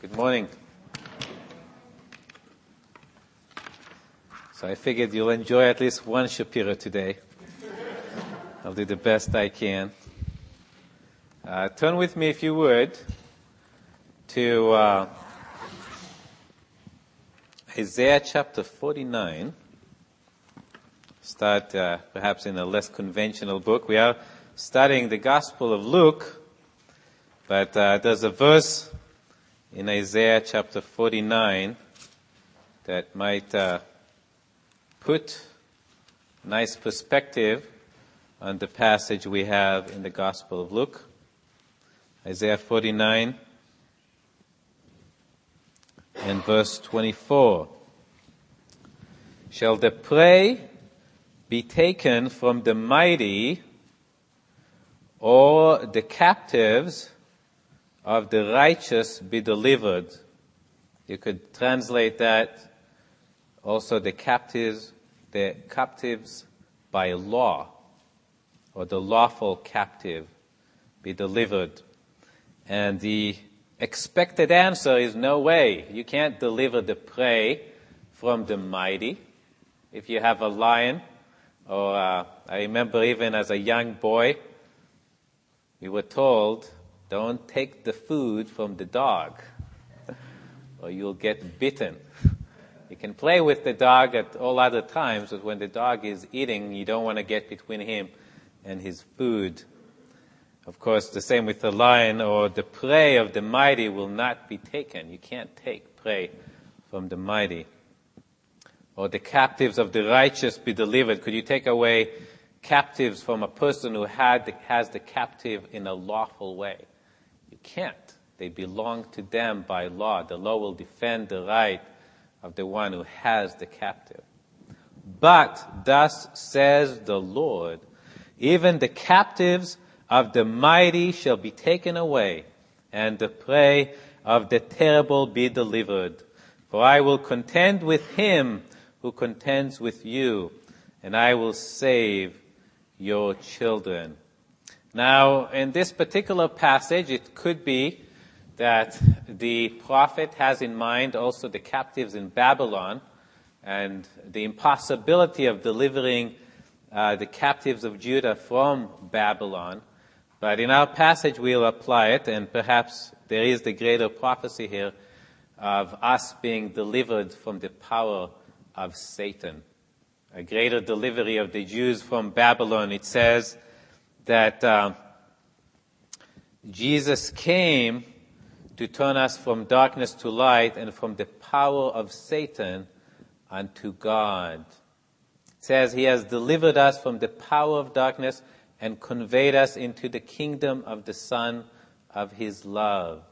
Good morning. So I figured you'll enjoy at least one Shapiro today. I'll do the best I can. Uh, turn with me, if you would, to uh, Isaiah chapter 49. Start uh, perhaps in a less conventional book. We are studying the Gospel of Luke, but uh, there's a verse in Isaiah chapter 49 that might uh, put nice perspective on the passage we have in the Gospel of Luke. Isaiah 49 and verse 24. Shall the prey be taken from the mighty or the captives of the righteous be delivered? You could translate that also the captives, the captives by law, or the lawful captive be delivered. And the expected answer is no way. You can't deliver the prey from the mighty. If you have a lion, or uh, I remember even as a young boy, we were told, don't take the food from the dog, or you'll get bitten. You can play with the dog at all other times, but when the dog is eating, you don't want to get between him and his food. Of course, the same with the lion or the prey of the mighty will not be taken. You can't take prey from the mighty. Or the captives of the righteous be delivered. Could you take away captives from a person who had has the captive in a lawful way? You can't. They belong to them by law. The law will defend the right of the one who has the captive. But thus says the Lord, even the captives of the mighty shall be taken away, and the prey of the terrible be delivered. For I will contend with him who contends with you, and I will save your children. Now, in this particular passage, it could be that the prophet has in mind also the captives in Babylon and the impossibility of delivering uh, the captives of Judah from Babylon. But in our passage, we'll apply it, and perhaps there is the greater prophecy here of us being delivered from the power of Satan. A greater delivery of the Jews from Babylon. It says that uh, Jesus came to turn us from darkness to light and from the power of Satan unto God. It says he has delivered us from the power of darkness and conveyed us into the kingdom of the Son of his love.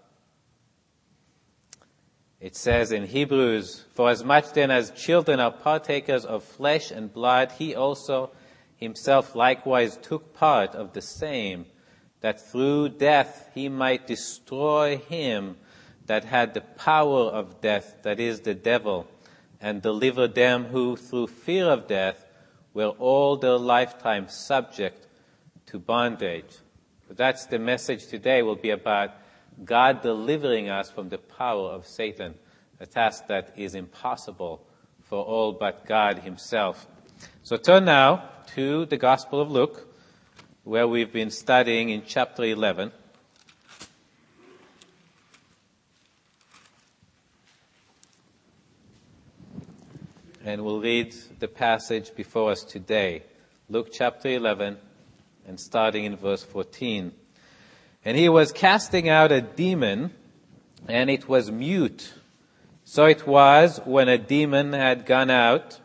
It says in Hebrews, For as much then as children are partakers of flesh and blood, he also himself likewise took part of the same that through death he might destroy him that had the power of death, that is the devil, and deliver them who through fear of death were all their lifetime subject to bondage. That's the message today will be about God delivering us from the power of Satan, a task that is impossible for all but God himself. So turn now to the Gospel of Luke where we've been studying in chapter 11. And we'll read the passage before us today. Luke chapter 11 and starting in verse 14. And he was casting out a demon and it was mute. So it was when a demon had gone out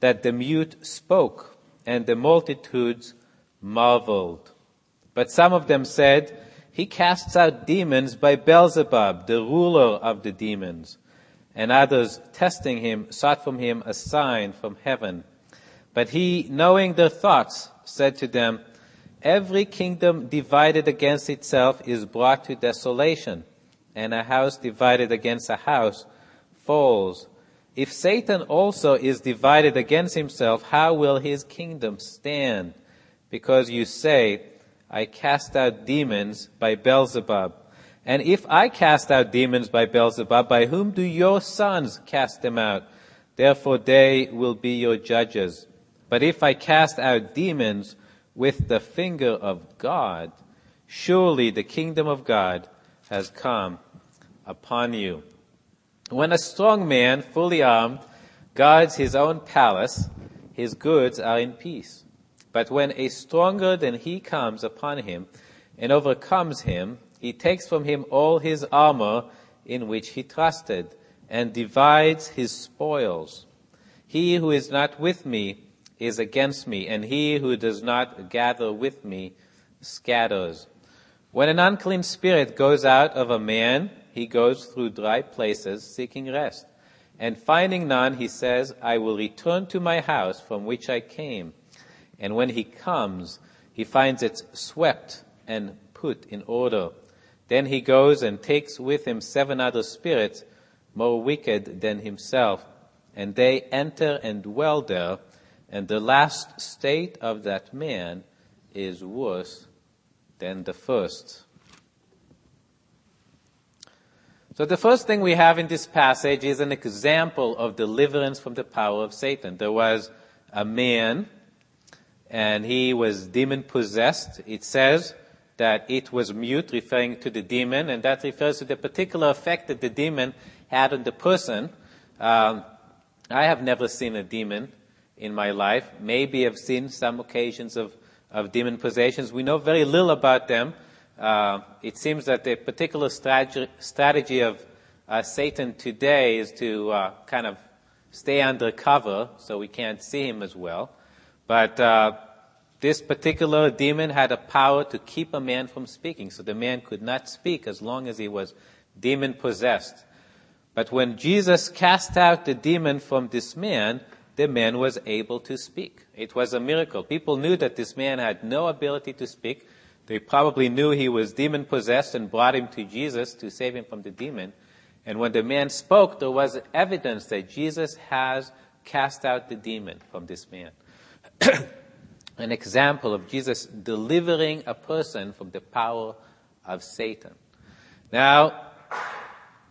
that the mute spoke and the multitudes marveled. But some of them said, He casts out demons by Beelzebub, the ruler of the demons. And others, testing him, sought from him a sign from heaven. But he, knowing their thoughts, said to them, Every kingdom divided against itself is brought to desolation, and a house divided against a house falls. If Satan also is divided against himself, how will his kingdom stand? because you say, I cast out demons by Beelzebub, And if I cast out demons by Beelzebub, by whom do your sons cast them out? Therefore they will be your judges. But if I cast out demons with the finger of God, surely the kingdom of God has come upon you. When a strong man, fully armed, guards his own palace, his goods are in peace. But when a stronger than he comes upon him and overcomes him, he takes from him all his armor in which he trusted and divides his spoils. He who is not with me is against me, and he who does not gather with me scatters. When an unclean spirit goes out of a man, he goes through dry places seeking rest. And finding none, he says, I will return to my house from which I came. And when he comes, he finds it swept and put in order. Then he goes and takes with him seven other spirits more wicked than himself, and they enter and dwell there, and the last state of that man is worse than the first. So the first thing we have in this passage is an example of deliverance from the power of Satan. There was a man and he was demon possessed. It says that it was mute, referring to the demon, and that refers to the particular effect that the demon had on the person. Um, I have never seen a demon in my life. Maybe I've seen some occasions of, of demon possessions. We know very little about them. Uh, it seems that the particular strategy, of uh, Satan today is to uh, kind of stay undercover so we can't see him as well. But this particular demon had a power to keep a man from speaking, so the man could not speak as long as he was demon possessed. But when Jesus cast out the demon from this man, the man was able to speak. It was a miracle. People knew that this man had no ability to speak they probably knew he was demon possessed and brought him to Jesus to save him from the demon. And when the man spoke, there was evidence that Jesus has cast out the demon from this man. An example of Jesus delivering a person from the power of Satan. Now,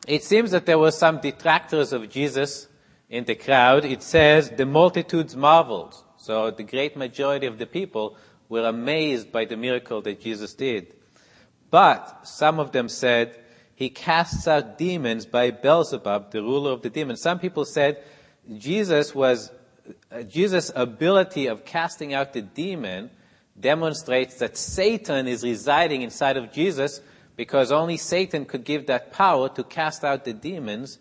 it seems that there were some detractors of Jesus in the crowd. It says the multitudes marveled. So the great majority of the people were amazed by the miracle that Jesus did. But some of them said, he casts out demons by Beelzebub, the ruler of the demons. Some people said Jesus was, uh, Jesus' ability of casting out the demon demonstrates that Satan is residing inside of Jesus because only Satan could give that power to cast out the demons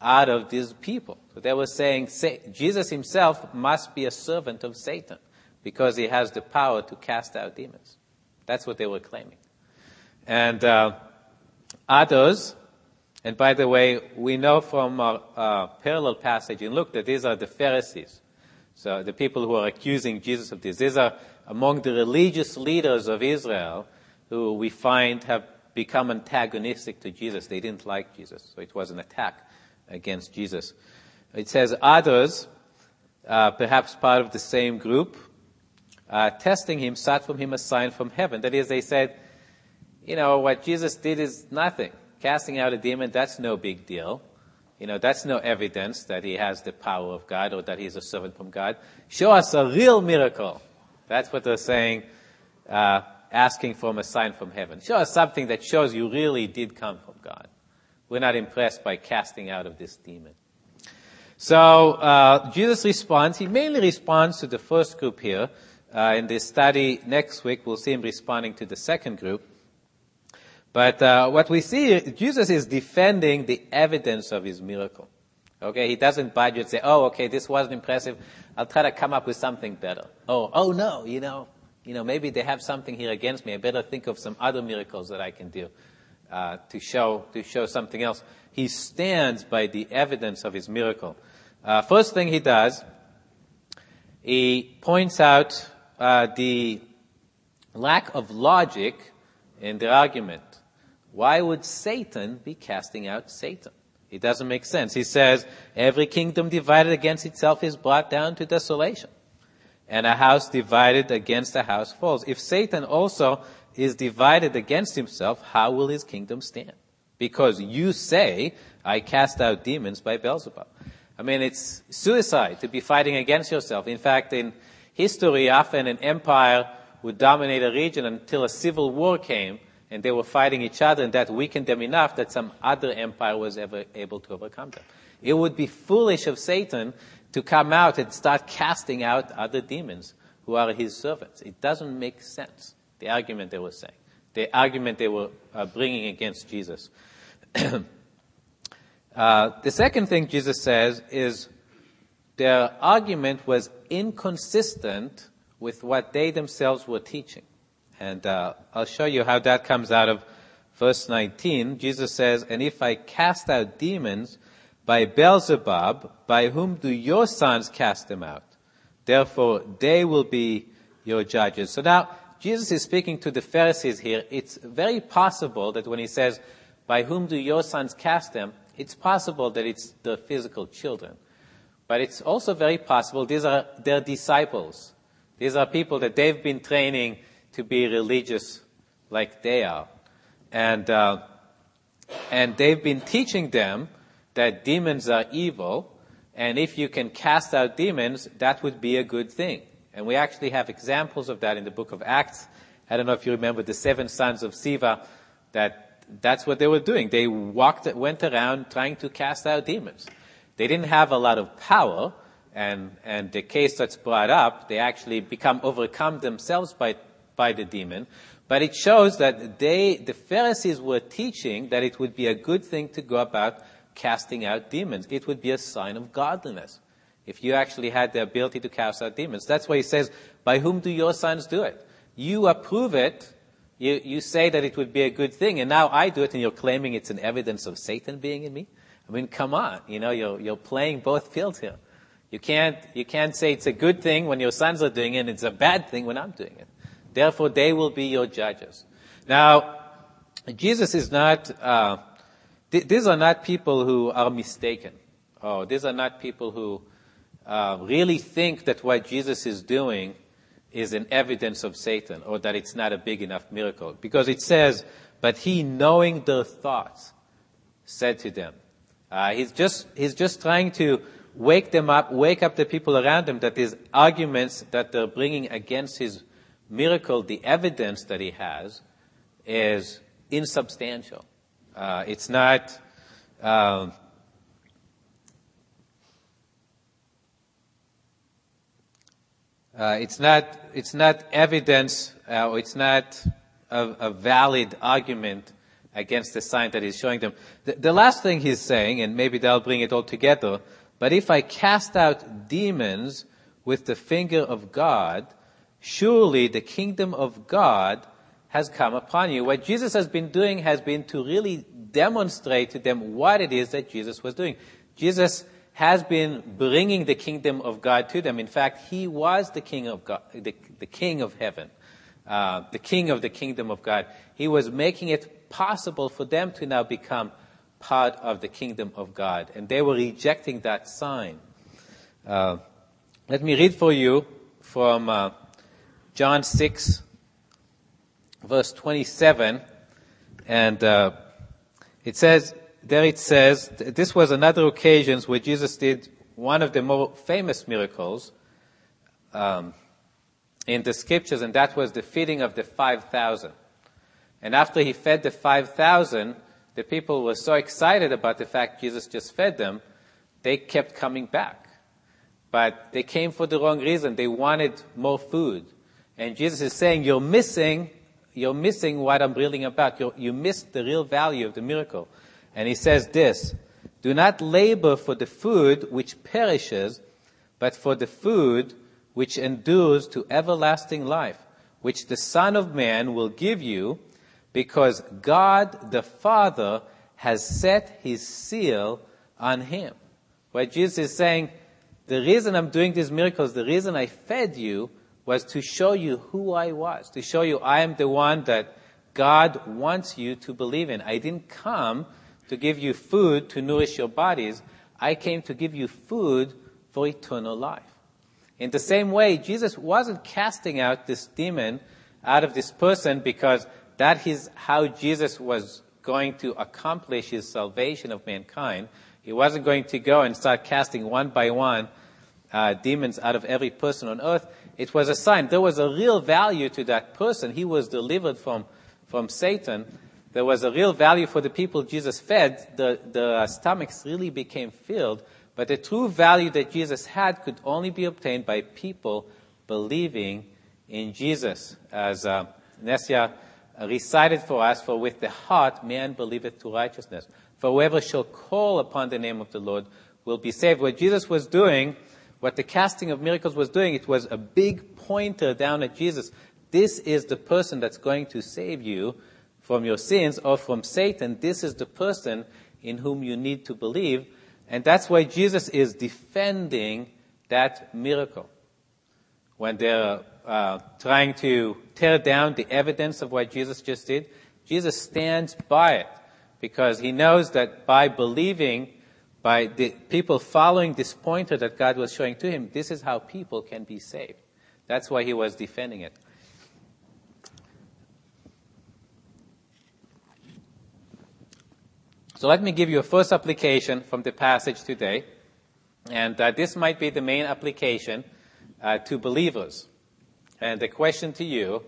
out of these people. So they were saying Jesus himself must be a servant of Satan because he has the power to cast out demons. That's what they were claiming. And uh, others, and by the way, we know from a, a parallel passage in Luke that these are the Pharisees. So the people who are accusing Jesus of this. These are among the religious leaders of Israel who we find have become antagonistic to Jesus. They didn't like Jesus. So it was an attack against Jesus. It says others, uh, perhaps part of the same group, uh, testing him, sought from him a sign from heaven. That is, they said, you know, what Jesus did is nothing. Casting out a demon, that's no big deal. You know, that's no evidence that he has the power of God or that he's a servant from God. Show us a real miracle. That's what they're saying, uh, asking for a sign from heaven. Show us something that shows you really did come from God. We're not impressed by casting out of this demon. So uh, Jesus responds. He mainly responds to the first group here, in this study next week, we'll see him responding to the second group. But uh, what we see, Jesus is defending the evidence of his miracle. Okay, he doesn't budge and say, "Oh, okay, this wasn't impressive. I'll try to come up with something better." Oh, oh no, you know, you know, maybe they have something here against me. I better think of some other miracles that I can do uh, to show to show something else. He stands by the evidence of his miracle. Uh, first thing he does, he points out uh, the lack of logic in the argument. Why would Satan be casting out Satan? It doesn't make sense. He says, every kingdom divided against itself is brought down to desolation. And a house divided against a house falls. If Satan also is divided against himself, how will his kingdom stand? Because you say, I cast out demons by Beelzebub. I mean, it's suicide to be fighting against yourself. In fact, in history, often an empire would dominate a region until a civil war came and they were fighting each other and that weakened them enough that some other empire was ever able to overcome them. It would be foolish of Satan to come out and start casting out other demons who are his servants. It doesn't make sense, the argument they were saying, the argument they were uh, bringing against Jesus. uh, the second thing Jesus says is their argument was inconsistent with what they themselves were teaching. And uh, I'll show you how that comes out of verse 19. Jesus says, And if I cast out demons by Beelzebub, by whom do your sons cast them out? Therefore, they will be your judges. So now, Jesus is speaking to the Pharisees here. It's very possible that when he says, by whom do your sons cast them, it's possible that it's the physical children. But it's also very possible these are their disciples. These are people that they've been training to be religious like they are. And, uh, and they've been teaching them that demons are evil and if you can cast out demons, that would be a good thing. And we actually have examples of that in the book of Acts. I don't know if you remember the seven sons of Sceva, that that's what they were doing. They walked, went around trying to cast out demons. They didn't have a lot of power, and, and the case that's brought up, they actually become overcome themselves by, by the demon. But it shows that they, the Pharisees were teaching that it would be a good thing to go about casting out demons. It would be a sign of godliness if you actually had the ability to cast out demons. That's why he says, by whom do your sons do it? You approve it. You, you say that it would be a good thing, and now I do it, and you're claiming it's an evidence of Satan being in me? I mean, come on. You know, you're, you're playing both fields here. You can't, you can't say it's a good thing when your sons are doing it, and it's a bad thing when I'm doing it. Therefore, they will be your judges. Now, Jesus is not, uh, th- these are not people who are mistaken. Oh, these are not people who uh, really think that what Jesus is doing is an evidence of Satan or that it's not a big enough miracle. Because it says, but he knowing their thoughts said to them. Uh, he's just, he's just trying to wake them up, wake up the people around him that these arguments that they're bringing against his miracle, the evidence that he has, is insubstantial. Uh, it's not. Um, uh, it's not. It's not evidence. Uh, it's not a, a, valid argument against the sign that he's showing them. The, the last thing he's saying, and maybe that'll bring it all together. But if I cast out demons with the finger of God, surely the kingdom of God has come upon you. What Jesus has been doing has been to really demonstrate to them what it is that Jesus was doing. Jesus has been bringing the kingdom of God to them. In fact, he was the king of God, the, the king of heaven, uh, the king of the kingdom of God. He was making it possible for them to now become part of the kingdom of God, and they were rejecting that sign. Uh, let me read for you from uh, John six, verse 27, and uh, it says, there it says, this was another occasion where Jesus did one of the more famous miracles um, in the scriptures, and that was the feeding of the 5,000. And after he fed the 5,000, the people were so excited about the fact Jesus just fed them, they kept coming back. But they came for the wrong reason. They wanted more food. And Jesus is saying, you're missing you're missing what I'm really about. You're, you missed the real value of the miracle. And he says this, do not labor for the food which perishes, but for the food which endures to everlasting life, which the Son of Man will give you, because God the Father has set his seal on him. Where Jesus is saying, the reason I'm doing these miracles, the reason I fed you, was to show you who I was, to show you I am the one that God wants you to believe in. I didn't come to give you food to nourish your bodies. I came to give you food for eternal life. In the same way, Jesus wasn't casting out this demon out of this person because that is how Jesus was going to accomplish his salvation of mankind. He wasn't going to go and start casting one by one uh, demons out of every person on earth. It was a sign. There was a real value to that person. He was delivered from, from Satan. There was a real value for the people Jesus fed. The, the stomachs really became filled. But the true value that Jesus had could only be obtained by people believing in Jesus. As uh, Nesia recited for us, for with the heart man believeth to righteousness. For whoever shall call upon the name of the Lord will be saved. What Jesus was doing, what the casting of miracles was doing, it was a big pointer down at Jesus. This is the person that's going to save you from your sins or from Satan. This is the person in whom you need to believe. And that's why Jesus is defending that miracle. When they're uh, trying to tear down the evidence of what Jesus just did, Jesus stands by it because he knows that by believing, by the people following this pointer that God was showing to him, this is how people can be saved. That's why he was defending it. So let me give you a first application from the passage today. And uh, this might be the main application uh, to believers. And the question to you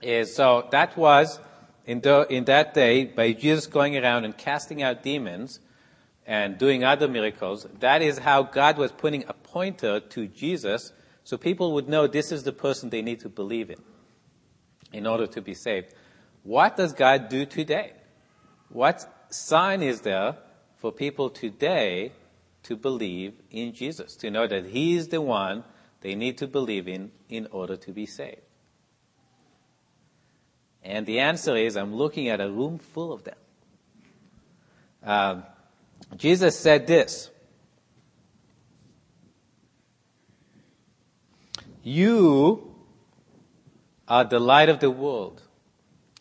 is, so that was in, the, in that day by Jesus going around and casting out demons and doing other miracles. That is how God was putting a pointer to Jesus so people would know this is the person they need to believe in in order to be saved. What does God do today? What sign is there for people today to believe in Jesus, to know that He is the one they need to believe in in order to be saved? And the answer is, I'm looking at a room full of them. Um, Jesus said this. You are the light of the world.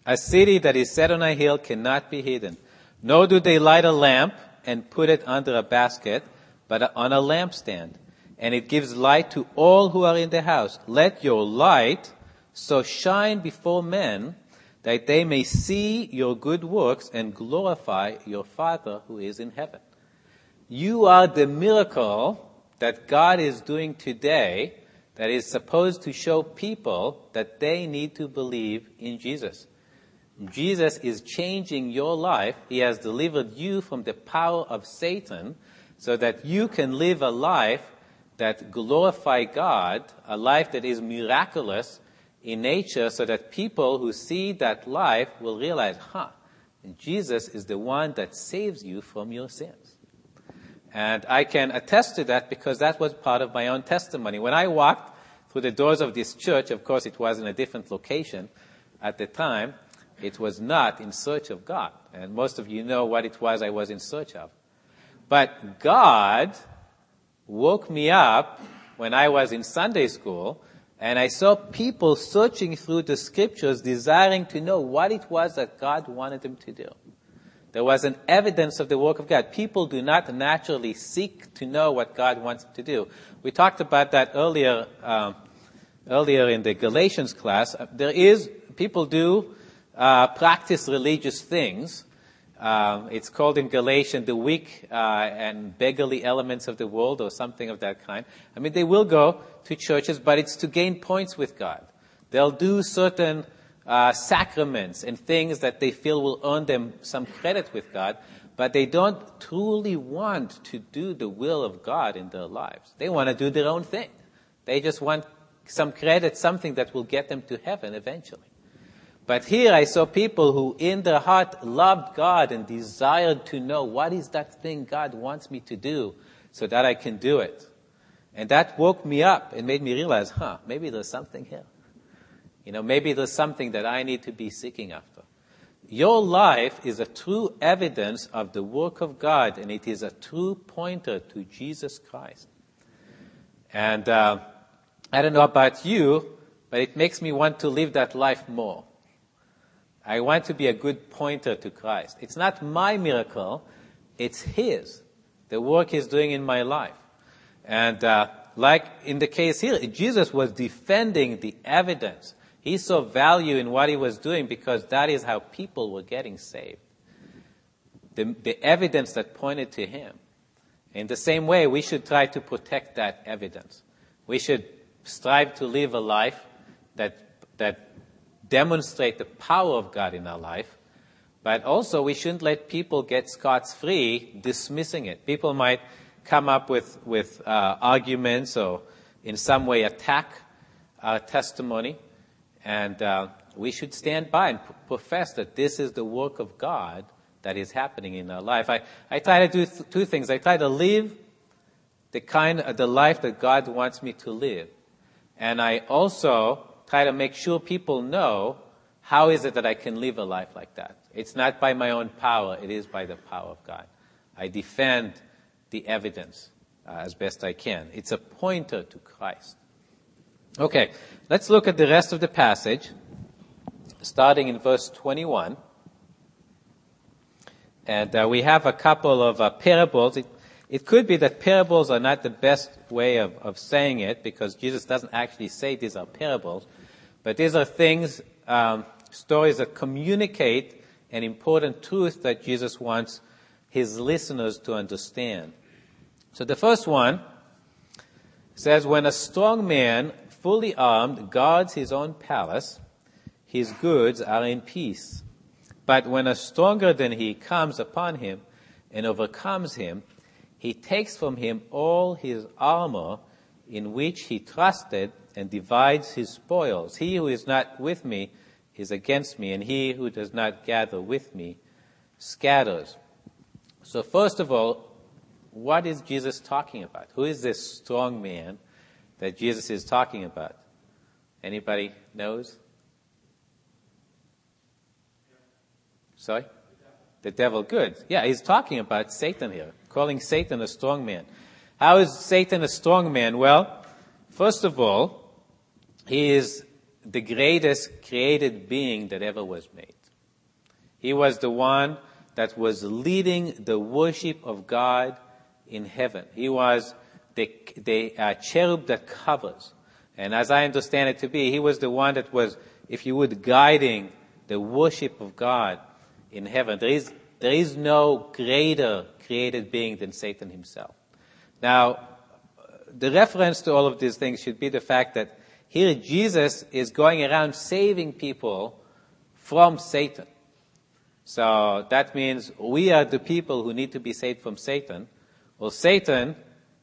A city that is set on a hill cannot be hidden. Nor do they light a lamp and put it under a basket, but on a lampstand. And it gives light to all who are in the house. Let your light so shine before men that they may see your good works and glorify your Father who is in heaven. You are the miracle that God is doing today that is supposed to show people that they need to believe in Jesus. Jesus is changing your life. He has delivered you from the power of Satan so that you can live a life that glorify God, a life that is miraculous in nature so that people who see that life will realize, huh, Jesus is the one that saves you from your sins. And I can attest to that because that was part of my own testimony. When I walked through the doors of this church, of course it was in a different location at the time, it was not in search of God. And most of you know what it was I was in search of. But God woke me up when I was in Sunday school and I saw people searching through the scriptures desiring to know what it was that God wanted them to do. There was an evidence of the work of God. People do not naturally seek to know what God wants them to do. We talked about that earlier, um, earlier in the Galatians class. There is, people do uh, practice religious things. Uh, it's called in Galatians the weak uh, and beggarly elements of the world or something of that kind. I mean, they will go to churches, but it's to gain points with God. They'll do certain uh, sacraments and things that they feel will earn them some credit with God, but they don't truly want to do the will of God in their lives. They want to do their own thing. They just want some credit, something that will get them to heaven eventually. But here I saw people who in their heart loved God and desired to know what is that thing God wants me to do so that I can do it. And that woke me up and made me realize, huh, maybe there's something here. You know, maybe there's something that I need to be seeking after. Your life is a true evidence of the work of God and it is a true pointer to Jesus Christ. And uh, I don't know about you, but it makes me want to live that life more. I want to be a good pointer to Christ. It's not my miracle, it's His. The work He's doing in my life. And uh, like in the case here, Jesus was defending the evidence. He saw value in what he was doing because that is how people were getting saved. The, the evidence that pointed to him. In the same way, we should try to protect that evidence. We should strive to live a life that, that demonstrate the power of God in our life, but also we shouldn't let people get scot free dismissing it. People might come up with, with uh, arguments or in some way attack our testimony, and uh, we should stand by and p- profess that this is the work of God that is happening in our life. I, I try to do th- two things. I try to live the kind of the life that God wants me to live. And I also try to make sure people know how is it that I can live a life like that. It's not by my own power, it is by the power of God. I defend the evidence uh, as best I can. It's a pointer to Christ. Okay, let's look at the rest of the passage, starting in verse 21. And uh, we have a couple of uh, parables. It, it, could be that parables are not the best way of, of, saying it because Jesus doesn't actually say these are parables, but these are things, um, stories that communicate an important truth that Jesus wants his listeners to understand. So the first one says, when a strong man, fully armed, guards his own palace, his goods are in peace. But when a stronger than he comes upon him and overcomes him, he takes from him all his armor in which he trusted and divides his spoils. He who is not with me is against me, and he who does not gather with me scatters. So first of all, what is Jesus talking about? Who is this strong man that Jesus is talking about? Anybody knows? Sorry? The devil. Good. Yeah, he's talking about Satan here, calling Satan a strong man. How is Satan a strong man? Well, first of all, he is the greatest created being that ever was made. He was the one that was leading the worship of God in heaven. He was the, the uh, cherub that covers. And as I understand it to be, he was the one that was, if you would, guiding the worship of God in heaven. There is, there is no greater created being than Satan himself. Now, the reference to all of these things should be the fact that here Jesus is going around saving people from Satan. So that means we are the people who need to be saved from Satan. Well, Satan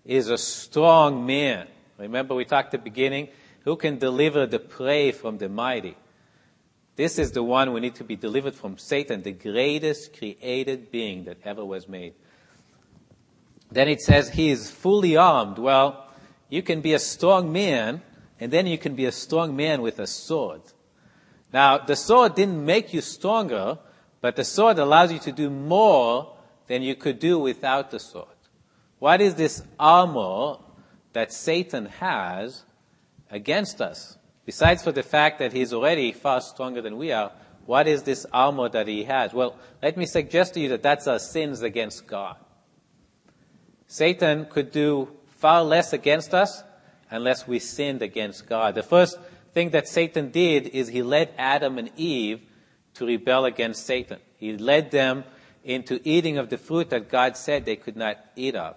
is a strong man. Remember we talked at the beginning, who can deliver the prey from the mighty? This is the one we need to be delivered from Satan, the greatest created being that ever was made. Then it says he is fully armed. Well, you can be a strong man, and then you can be a strong man with a sword. Now, the sword didn't make you stronger, but the sword allows you to do more than you could do without the sword. What is this armor that Satan has against us? Besides for the fact that he's already far stronger than we are, what is this armor that he has? Well, let me suggest to you that that's our sins against God. Satan could do far less against us unless we sinned against God. The first thing that Satan did is he led Adam and Eve to rebel against Satan. He led them into eating of the fruit that God said they could not eat of.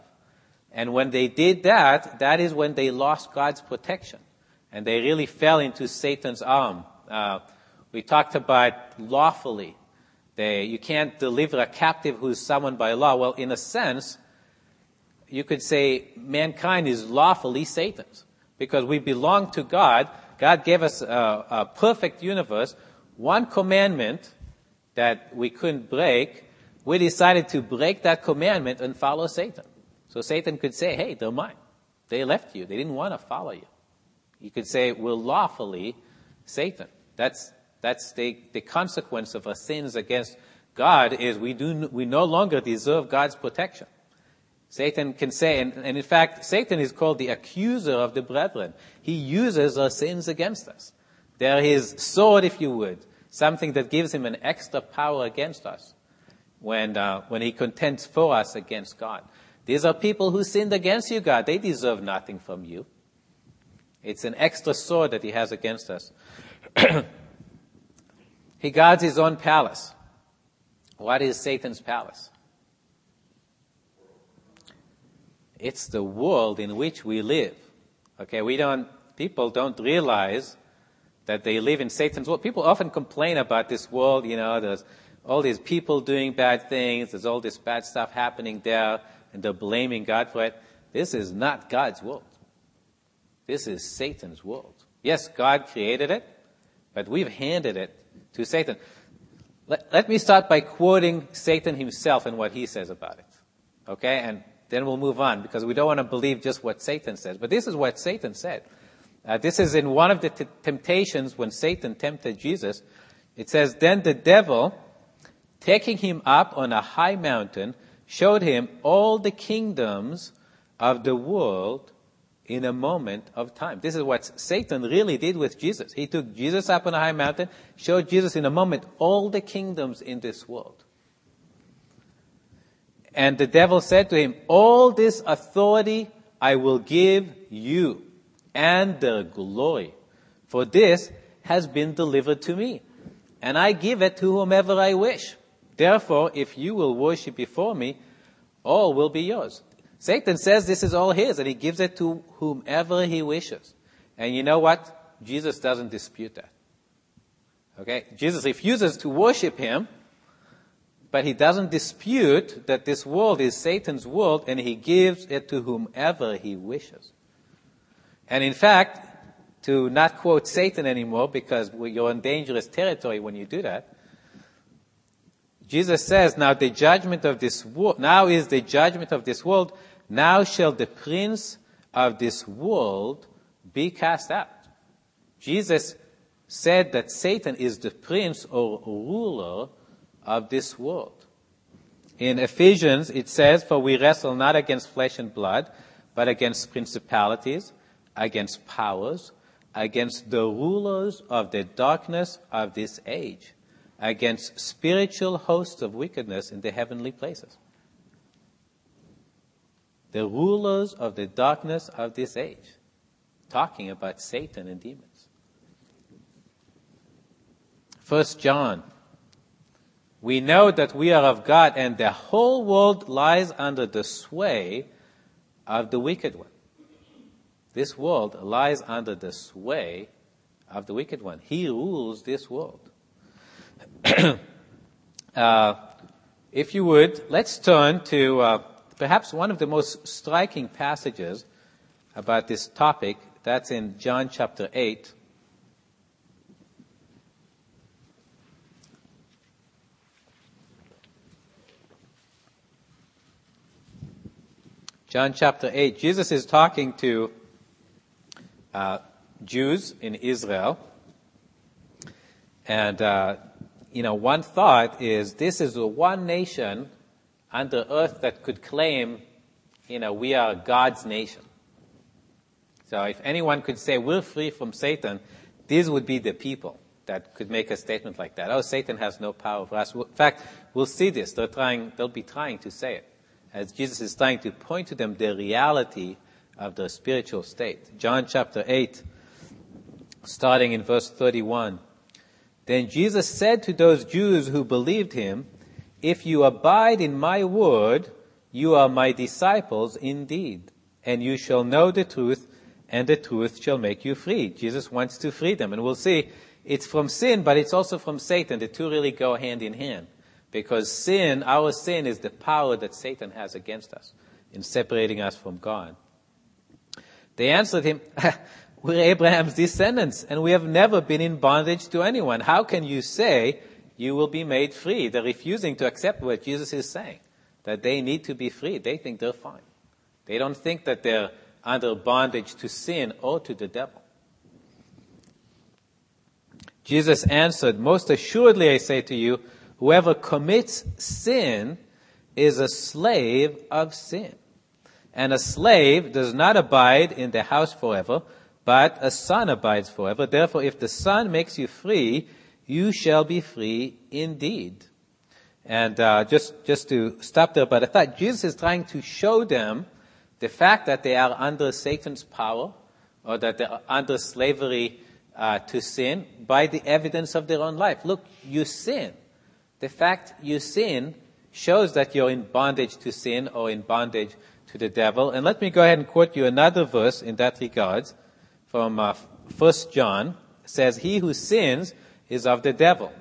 And when they did that, that is when they lost God's protection and they really fell into Satan's arm. Uh, we talked about lawfully. They, you can't deliver a captive who's summoned by law. Well, in a sense, you could say mankind is lawfully Satan's because we belong to God. God gave us a, a perfect universe. One commandment that we couldn't break, we decided to break that commandment and follow Satan. So Satan could say, hey, they're mine. They left you. They didn't want to follow you. You could say we're lawfully Satan. That's, that's the, the consequence of our sins against God is we do, we no longer deserve God's protection. Satan can say, and, and in fact, Satan is called the accuser of the brethren. He uses our sins against us. They're his sword, if you would, something that gives him an extra power against us when, uh, when he contends for us against God. These are people who sinned against you, God. They deserve nothing from you. It's an extra sword that he has against us. he guards his own palace. What is Satan's palace? It's the world in which we live. Okay, we don't, people don't realize that they live in Satan's world. People often complain about this world, you know, there's all these people doing bad things, there's all this bad stuff happening there, and they're blaming God for it. This is not God's world. This is Satan's world. Yes, God created it, but we've handed it to Satan. Let, let me start by quoting Satan himself and what he says about it. Okay? And then we'll move on because we don't want to believe just what Satan says. But this is what Satan said. Uh, this is in one of the t- temptations when Satan tempted Jesus. It says, Then the devil, taking him up on a high mountain, showed him all the kingdoms of the world in a moment of time. This is what Satan really did with Jesus. He took Jesus up on a high mountain, showed Jesus in a moment all the kingdoms in this world. And the devil said to him, all this authority I will give you and the glory. For this has been delivered to me, and I give it to whomever I wish. Therefore, if you will worship before me, all will be yours. Satan says this is all his, and he gives it to whomever he wishes. And you know what? Jesus doesn't dispute that. Okay? Jesus refuses to worship him, but he doesn't dispute that this world is Satan's world, and he gives it to whomever he wishes. And in fact, to not quote Satan anymore because you're in dangerous territory when you do that. Jesus says, now the judgment of this world, now is the judgment of this world. Now shall the prince of this world be cast out. Jesus said that Satan is the prince or ruler of this world. In Ephesians, it says, for we wrestle not against flesh and blood, but against principalities, against powers, against the rulers of the darkness of this age, against spiritual hosts of wickedness in the heavenly places. The rulers of the darkness of this age, talking about Satan and demons. First John. We know that we are of God and the whole world lies under the sway of the wicked one. This world lies under the sway of the wicked one. He rules this world. uh, if you would, let's turn to uh, perhaps one of the most striking passages about this topic. That's in John chapter 8. John chapter 8. Jesus is talking to uh, Jews in Israel. And, uh, you know, one thought is this is the one nation under earth that could claim, you know, we are God's nation. So if anyone could say we're free from Satan, these would be the people that could make a statement like that. Oh, Satan has no power over us. In fact, we'll see this. They're trying, they'll be trying to say it. As Jesus is trying to point to them the reality of the spiritual state. John chapter 8, starting in verse 31. Then Jesus said to those Jews who believed him, If you abide in my word, you are my disciples indeed, and you shall know the truth, and the truth shall make you free. Jesus wants to free them, and we'll see it's from sin, but it's also from Satan. The two really go hand in hand. Because sin, our sin is the power that Satan has against us in separating us from God. They answered him, We're Abraham's descendants, and we have never been in bondage to anyone. How can you say you will be made free? They're refusing to accept what Jesus is saying, that they need to be free. They think they're fine. They don't think that they're under bondage to sin or to the devil. Jesus answered, Most assuredly I say to you, whoever commits sin is a slave of sin. And a slave does not abide in the house forever, but a son abides forever. Therefore, if the son makes you free, you shall be free indeed. And uh, just just to stop there, but I thought Jesus is trying to show them the fact that they are under Satan's power, or that they're under slavery uh, to sin by the evidence of their own life. Look, you sin. The fact you sin shows that you're in bondage to sin or in bondage to the devil. And let me go ahead and quote you another verse in that regard from uh, 1 John. It says, He who sins is of the devil.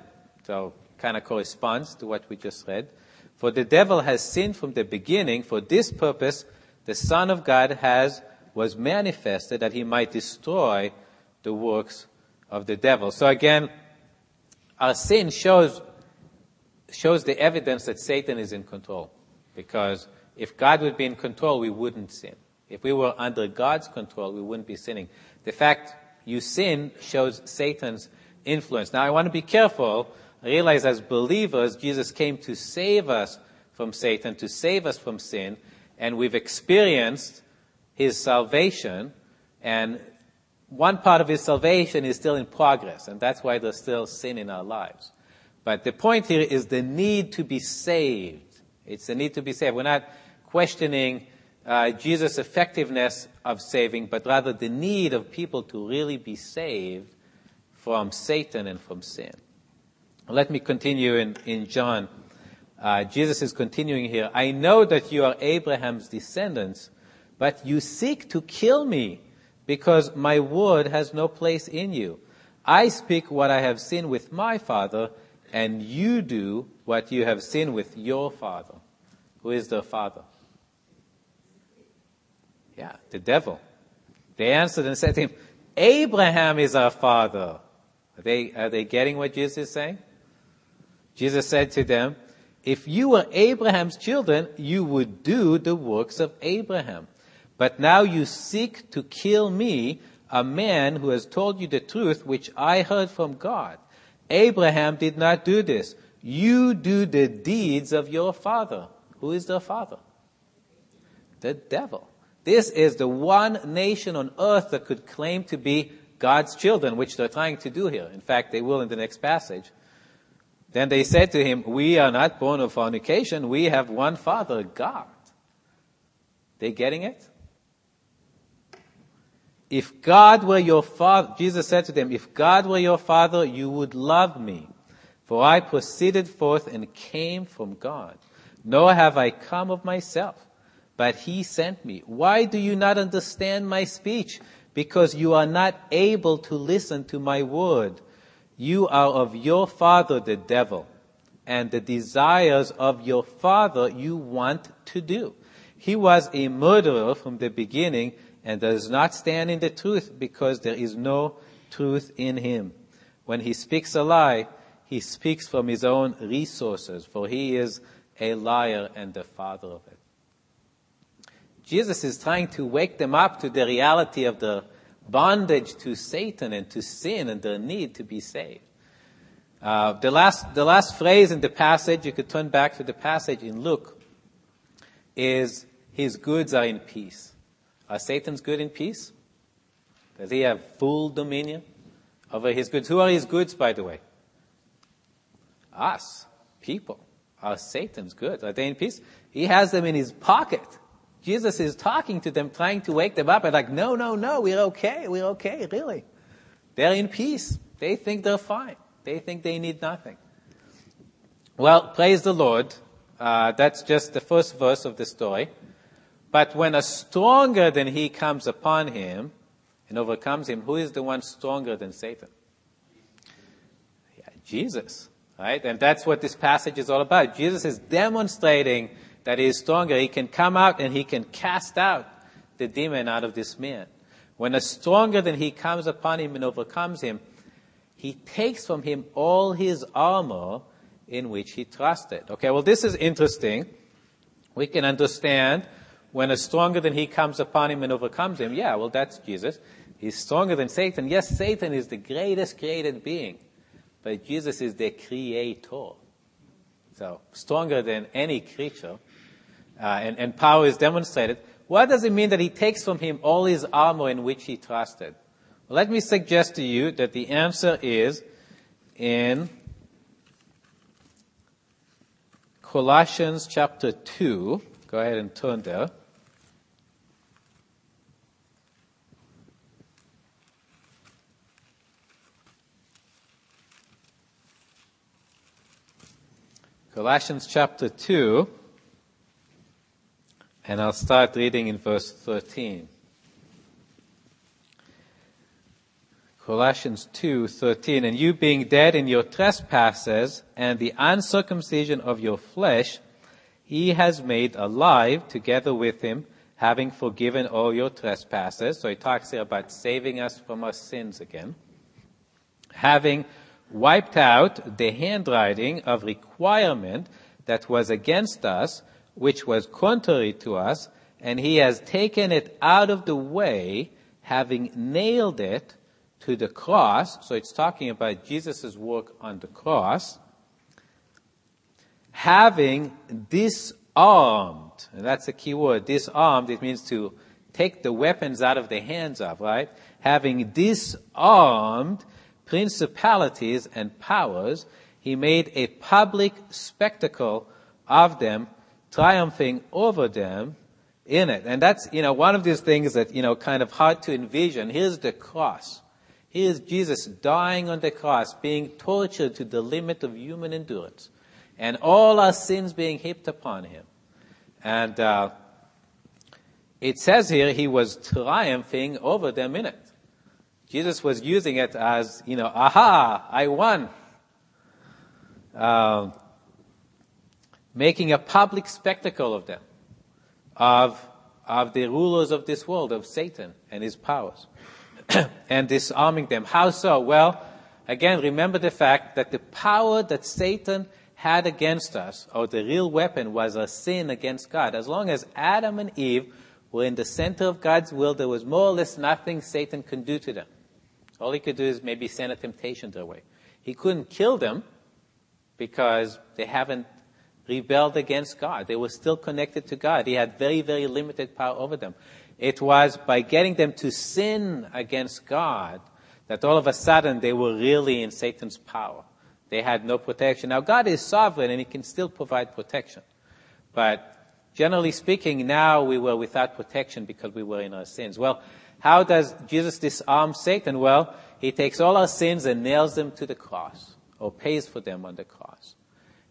So kind of corresponds to what we just read. For the devil has sinned from the beginning. For this purpose, the Son of God has, was manifested that he might destroy the works of the devil. So again, our sin shows, shows the evidence that Satan is in control. Because if God would be in control, we wouldn't sin. If we were under God's control, we wouldn't be sinning. The fact you sin shows Satan's influence. Now I want to be careful I realize as believers, Jesus came to save us from Satan, to save us from sin, and we've experienced his salvation, and one part of his salvation is still in progress, and that's why there's still sin in our lives. But the point here is the need to be saved. It's the need to be saved. We're not questioning uh, Jesus' effectiveness of saving, but rather the need of people to really be saved from Satan and from sin. Let me continue in, in John. Uh, Jesus is continuing here. I know that you are Abraham's descendants, but you seek to kill me because my word has no place in you. I speak what I have seen with my father, and you do what you have seen with your father. Who is the father? Yeah, the devil. They answered and said to him, Abraham is our father. Are they, are they getting what Jesus is saying? Jesus said to them, if you were Abraham's children, you would do the works of Abraham. But now you seek to kill me, a man who has told you the truth, which I heard from God. Abraham did not do this. You do the deeds of your father. Who is the father? The devil. This is the one nation on earth that could claim to be God's children, which they're trying to do here. In fact, they will in the next passage. Then they said to him, We are not born of fornication. We have one Father, God. They getting it? If God were your father, Jesus said to them, if God were your father, you would love me. For I proceeded forth and came from God. Nor have I come of myself, but he sent me. Why do you not understand my speech? Because you are not able to listen to my word. You are of your father, the devil, and the desires of your father you want to do. He was a murderer from the beginning and does not stand in the truth because there is no truth in him. When he speaks a lie, he speaks from his own resources, for he is a liar and the father of it. Jesus is trying to wake them up to the reality of the bondage to Satan and to sin and the need to be saved. Uh, the last, the last phrase in the passage, you could turn back to the passage in Luke, is his goods are in peace. Are Satan's good in peace? Does he have full dominion over his goods? Who are his goods, by the way? Us, people, are Satan's goods. Are they in peace? He has them in his pocket. Jesus is talking to them, trying to wake them up, and like, no, no, no, we're okay, we're okay, really. They're in peace. They think they're fine. They think they need nothing. Well, praise the Lord. Uh, that's just the first verse of the story. But when a stronger than he comes upon him and overcomes him, who is the one stronger than Satan? Yeah, Jesus, right? And that's what this passage is all about. Jesus is demonstrating that he is stronger. He can come out and he can cast out the demon out of this man. When a stronger than he comes upon him and overcomes him, he takes from him all his armor in which he trusted. Okay, well this is interesting. We can understand when a stronger than he comes upon him and overcomes him. Yeah, well that's Jesus. He's stronger than Satan. Yes, Satan is the greatest created being, but Jesus is the creator. So stronger than any creature uh, and, and power is demonstrated. What does it mean that he takes from him all his armor in which he trusted? Well, let me suggest to you that the answer is in Colossians chapter 2. Go ahead and turn there. Colossians chapter 2, and I'll start reading in verse 13. Colossians 2:13 and you being dead in your trespasses and the uncircumcision of your flesh he has made alive together with him having forgiven all your trespasses so he talks here about saving us from our sins again having wiped out the handwriting of requirement that was against us which was contrary to us and he has taken it out of the way having nailed it to the cross, so it's talking about Jesus' work on the cross, having disarmed, and that's a key word, disarmed, it means to take the weapons out of the hands of, right? Having disarmed principalities and powers, he made a public spectacle of them, triumphing over them in it. And that's, you know, one of these things that, you know, kind of hard to envision. Here's the cross. Here's Jesus dying on the cross, being tortured to the limit of human endurance, and all our sins being heaped upon him. And uh, it says here he was triumphing over them in it. Jesus was using it as, you know, aha, I won. Uh, making a public spectacle of them, of, of the rulers of this world, of Satan and his powers. and disarming them. How so? Well, again, remember the fact that the power that Satan had against us, or the real weapon, was a sin against God. As long as Adam and Eve were in the center of God's will, there was more or less nothing Satan could do to them. All he could do is maybe send a temptation their way. He couldn't kill them because they haven't rebelled against God. They were still connected to God. He had very, very limited power over them. It was by getting them to sin against God that all of a sudden they were really in Satan's power. They had no protection. Now God is sovereign and He can still provide protection. But generally speaking, now we were without protection because we were in our sins. Well, how does Jesus disarm Satan? Well, He takes all our sins and nails them to the cross, or pays for them on the cross.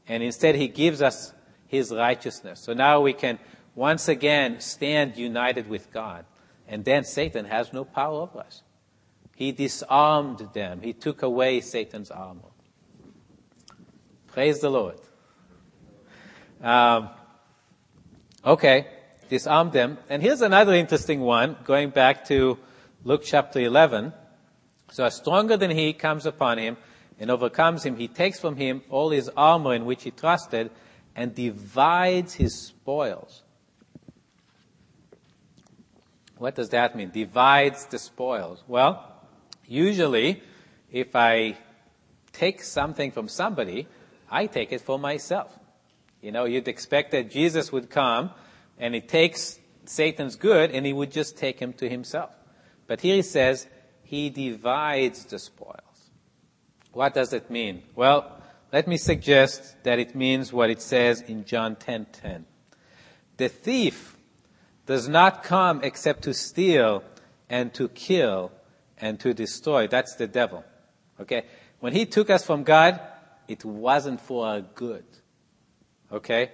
And instead He gives us His righteousness. So now we can once again stand united with God. And then Satan has no power over us. He disarmed them. He took away Satan's armor. Praise the Lord. Um, okay, disarmed them. And here's another interesting one, going back to Luke chapter 11. So a stronger than he comes upon him and overcomes him. He takes from him all his armor in which he trusted and divides his spoils. What does that mean? Divides the spoils. Well, usually, if I take something from somebody, I take it for myself. You know, you'd expect that Jesus would come and he takes Satan's good and he would just take him to himself. But here he says, he divides the spoils. What does it mean? Well, let me suggest that it means what it says in John 10:10. 10, 10. The thief does not come except to steal and to kill and to destroy. That's the devil. Okay? When he took us from God, it wasn't for our good. Okay?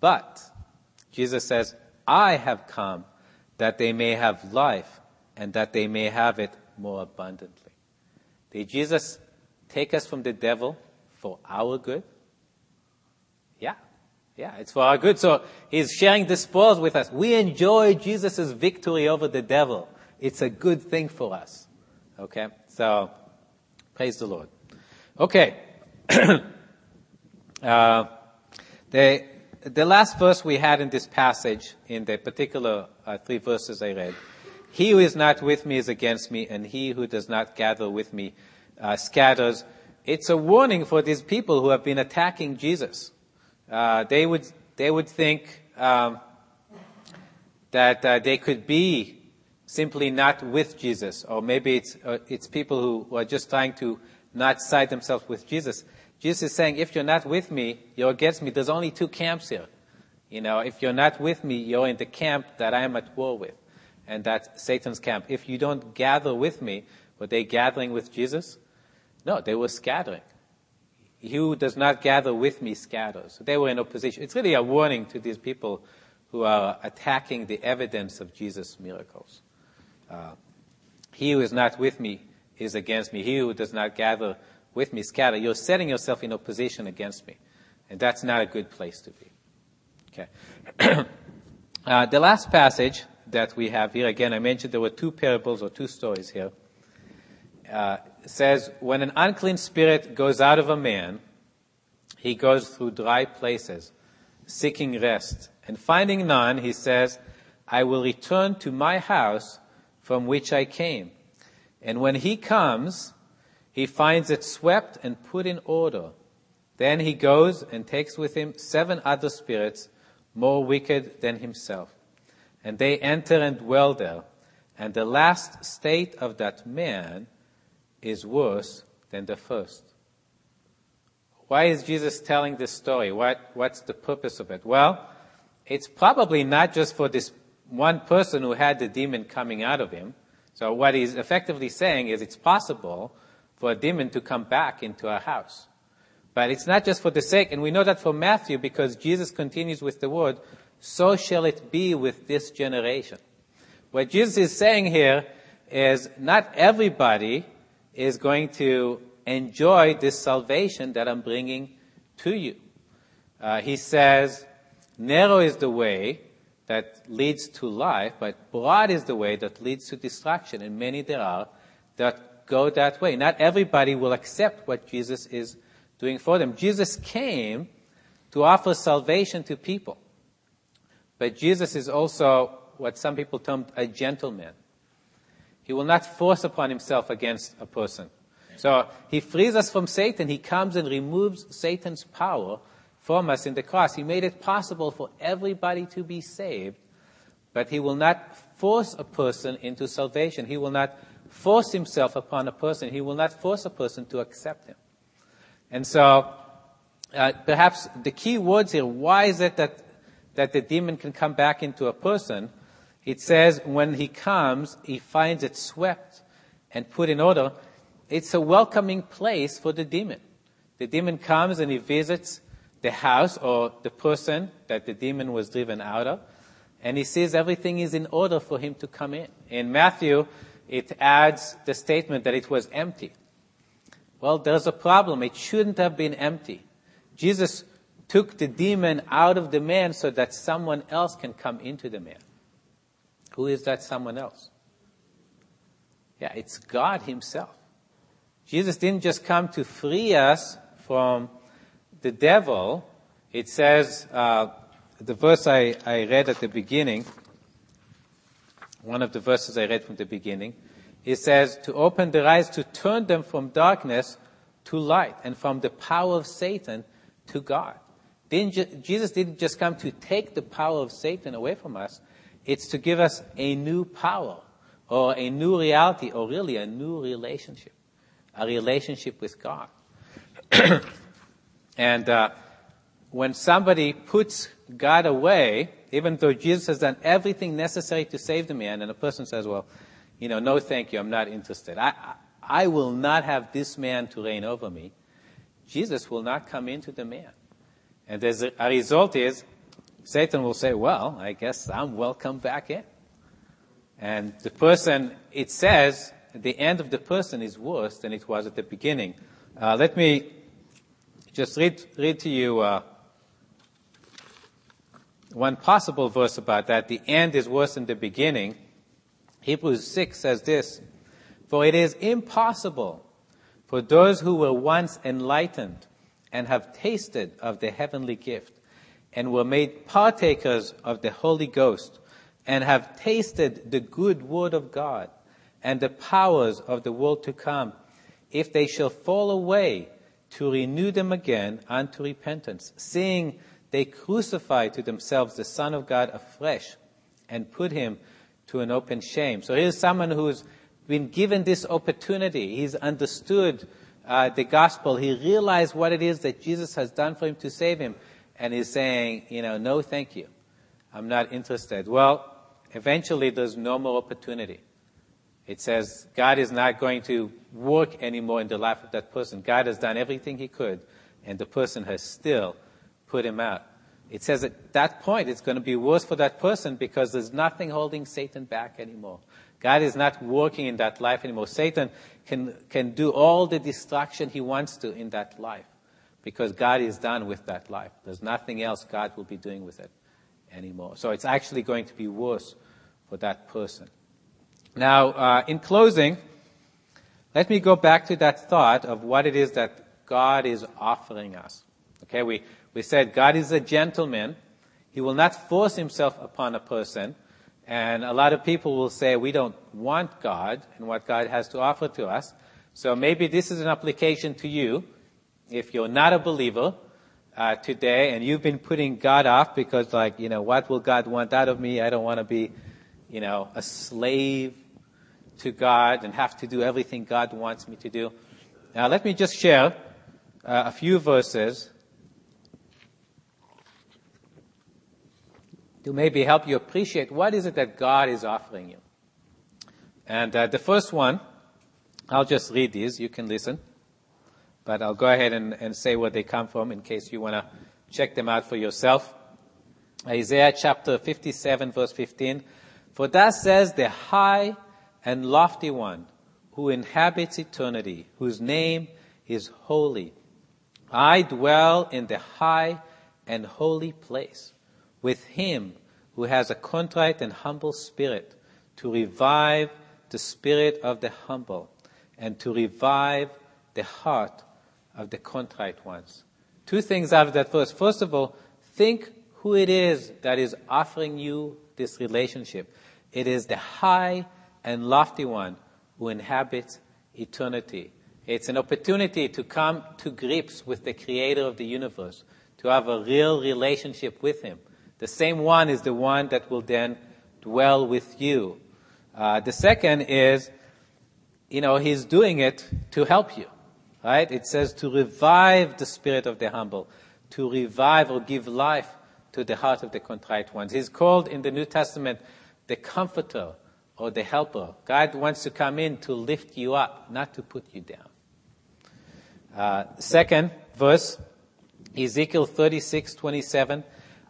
But, Jesus says, I have come that they may have life and that they may have it more abundantly. Did Jesus take us from the devil for our good? Yeah. Yeah, it's for our good. So he's sharing the spoils with us. We enjoy Jesus' victory over the devil. It's a good thing for us. Okay? So, praise the Lord. Okay. uh, the, the last verse we had in this passage, in the particular uh, three verses I read, he who is not with me is against me, and he who does not gather with me uh, scatters. It's a warning for these people who have been attacking Jesus. Uh, they would they would think um, that uh, they could be simply not with Jesus, or maybe it's uh, it's people who, who, are just trying to not side themselves with Jesus. Jesus is saying, if you're not with me, you're against me. There's only two camps here. You know, if you're not with me, you're in the camp that I am at war with, and that's Satan's camp. If you don't gather with me, were they gathering with Jesus? No, they were scattering. he who does not gather with me scatters. So they were in opposition. It's really a warning to these people who are attacking the evidence of Jesus' miracles. Uh, he who is not with me is against me. He who does not gather with me scatter. You're setting yourself in opposition against me. And that's not a good place to be. Okay. uh, the last passage that we have here, again, I mentioned there were two parables or two stories here. Uh, says, when an unclean spirit goes out of a man, he goes through dry places, seeking rest. And finding none, he says, I will return to my house from which I came. And when he comes, he finds it swept and put in order. Then he goes and takes with him seven other spirits more wicked than himself. And they enter and dwell there. And the last state of that man is worse than the first. Why is Jesus telling this story? What, what's the purpose of it? Well, it's probably not just for this one person who had the demon coming out of him. So what he's effectively saying is it's possible for a demon to come back into a house. But it's not just for the sake, and we know that from Matthew because Jesus continues with the word, so shall it be with this generation. What Jesus is saying here is not everybody is going to enjoy this salvation that I'm bringing to you. Uh, he says, narrow is the way that leads to life, but broad is the way that leads to destruction, and many there are that go that way. Not everybody will accept what Jesus is doing for them. Jesus came to offer salvation to people. But Jesus is also what some people term a gentleman. He will not force upon himself against a person. So he frees us from Satan. He comes and removes Satan's power from us in the cross. He made it possible for everybody to be saved, but he will not force a person into salvation. He will not force himself upon a person. He will not force a person to accept him. And so, uh, perhaps the key words here, why is it that, that the demon can come back into a person? It says when he comes, he finds it swept and put in order. It's a welcoming place for the demon. The demon comes and he visits the house or the person that the demon was driven out of, and he sees everything is in order for him to come in. In Matthew, it adds the statement that it was empty. Well, there's a problem. It shouldn't have been empty. Jesus took the demon out of the man so that someone else can come into the man. Who is that someone else? Yeah, it's God Himself. Jesus didn't just come to free us from the devil. It says, uh, the verse I, I read at the beginning, one of the verses I read from the beginning, it says, to open their eyes, to turn them from darkness to light, and from the power of Satan to God. Didn't Jesus didn't just come to take the power of Satan away from us, it's to give us a new power or a new reality or really a new relationship, a relationship with God. and uh, when somebody puts God away, even though Jesus has done everything necessary to save the man, and a person says, well, you know, no thank you, I'm not interested. I, I will not have this man to reign over me. Jesus will not come into the man. And a, a result is Satan will say, well, I guess I'm welcome back in. And the person, it says, the end of the person is worse than it was at the beginning. Uh, let me just read, read to you uh, one possible verse about that. The end is worse than the beginning. Hebrews 6 says this, For it is impossible for those who were once enlightened and have tasted of the heavenly gift and were made partakers of the Holy Ghost and have tasted the good word of God and the powers of the world to come, if they shall fall away, to renew them again unto repentance, seeing they crucify to themselves the Son of God afresh and put him to an open shame. So here's someone who's been given this opportunity. He's understood uh, the gospel. He realized what it is that Jesus has done for him to save him and he's saying, you know, no thank you. I'm not interested. Well, eventually there's no more opportunity. It says God is not going to work anymore in the life of that person. God has done everything he could and the person has still put him out. It says at that point it's going to be worse for that person because there's nothing holding Satan back anymore. God is not working in that life anymore. Satan can, can do all the destruction he wants to in that life because God is done with that life. There's nothing else God will be doing with it anymore. So it's actually going to be worse for that person. Now, uh, in closing, let me go back to that thought of what it is that God is offering us. Okay, we, we said God is a gentleman. He will not force himself upon a person. And a lot of people will say we don't want God and what God has to offer to us. So maybe this is an application to you. If you're not a believer uh, today and you've been putting God off because like, you know, what will God want out of me? I don't want to be, you know, a slave to God and have to do everything God wants me to do. Now let me just share uh, a few verses to maybe help you appreciate what is it that God is offering you. And uh, the first one, I'll just read these. You can listen. But I'll go ahead and, and say where they come from in case you want to check them out for yourself. Isaiah chapter 57 verse 15. For thus says the high and lofty one who inhabits eternity, whose name is holy. I dwell in the high and holy place with him who has a contrite and humble spirit to revive the spirit of the humble and to revive the heart of the contrite ones. Two things out of that verse. First of all, think who it is that is offering you this relationship. It is the high and lofty one who inhabits eternity. It's an opportunity to come to grips with the creator of the universe, to have a real relationship with him. The same one is the one that will then dwell with you. Uh, the second is, you know, he's doing it to help you, right? It says to revive the spirit of the humble, to revive or give life to the heart of the contrite ones. He's called in the New Testament the comforter or the helper. God wants to come in to lift you up, not to put you down. Uh, second verse, Ezekiel 36, 27.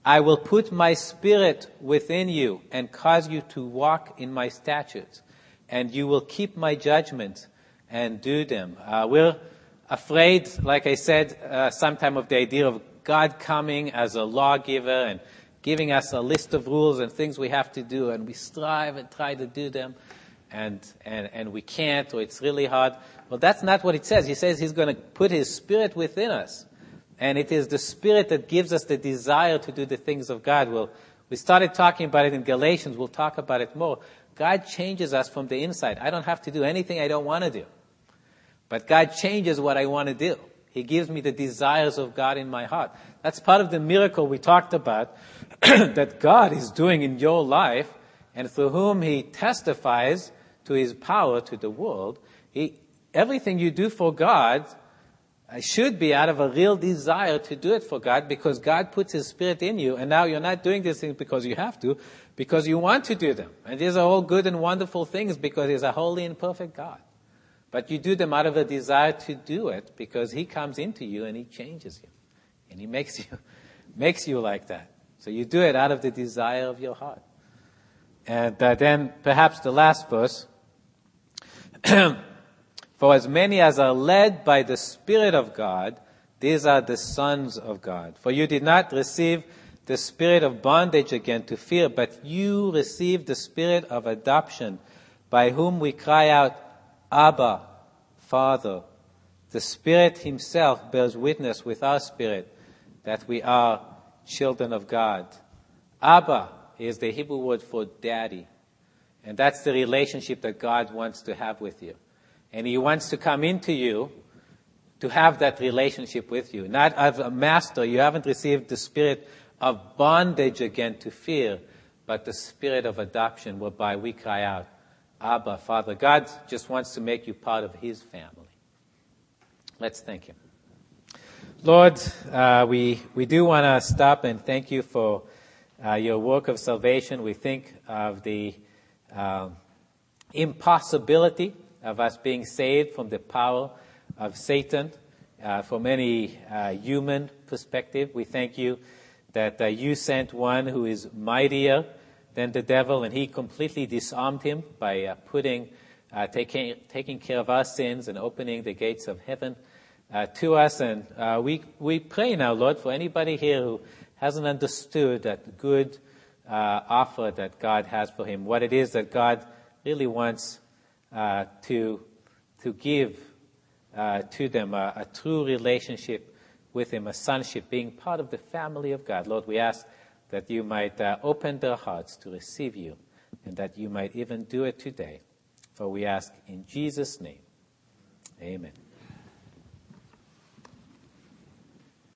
I will put my spirit within you and cause you to walk in my statutes, and you will keep my judgments and do them. Uh, we're afraid, like I said, uh, sometime of the idea of God coming as a lawgiver and giving us a list of rules and things we have to do, and we strive and try to do them, and, and, and we can't, or it's really hard. Well, that's not what it says. He says he's going to put his spirit within us. And it is the Spirit that gives us the desire to do the things of God. Well, we started talking about it in Galatians. We'll talk about it more. God changes us from the inside. I don't have to do anything I don't want to do. But God changes what I want to do. He gives me the desires of God in my heart. That's part of the miracle we talked about that God is doing in your life and through whom He testifies to His power to the world. He, everything you do for God should be out of a real desire to do it for God because God puts His Spirit in you and now you're not doing these things because you have to, because you want to do them. And these are all good and wonderful things because He's a holy and perfect God. But you do them out of a desire to do it because He comes into you and He changes you. And He makes you, makes you like that. So you do it out of the desire of your heart. And uh, then perhaps the last verse. For as many as are led by the Spirit of God, these are the sons of God. For you did not receive the spirit of bondage again to fear, but you received the spirit of adoption, by whom we cry out, Abba, Father. The Spirit Himself bears witness with our spirit that we are children of God. Abba is the Hebrew word for daddy. And that's the relationship that God wants to have with you. And He wants to come into you to have that relationship with you. Not as a master, you haven't received the spirit of bondage again to fear, but the spirit of adoption whereby we cry out, Abba, Father. God just wants to make you part of His family. Let's thank Him. Lord, uh, we, we do want to stop and thank you for uh, your work of salvation. We think of the uh, impossibility of us being saved from the power of Satan. uh, from any uh, human perspective. We thank you that uh, you sent one who is mightier than the devil, and he completely disarmed him by uh, putting, uh, taking, taking care of our sins and opening the gates of heaven uh, to us. And we, we pray now, Lord, for anybody here who hasn't understood that good offer that God has for him, what it is that God really wants to, to give uh, to them a, a, true relationship with Him, a sonship, being part of the family of God. Lord, we ask that you might uh, open their hearts to receive you and that you might even do it today. For we ask in Jesus' name. Amen.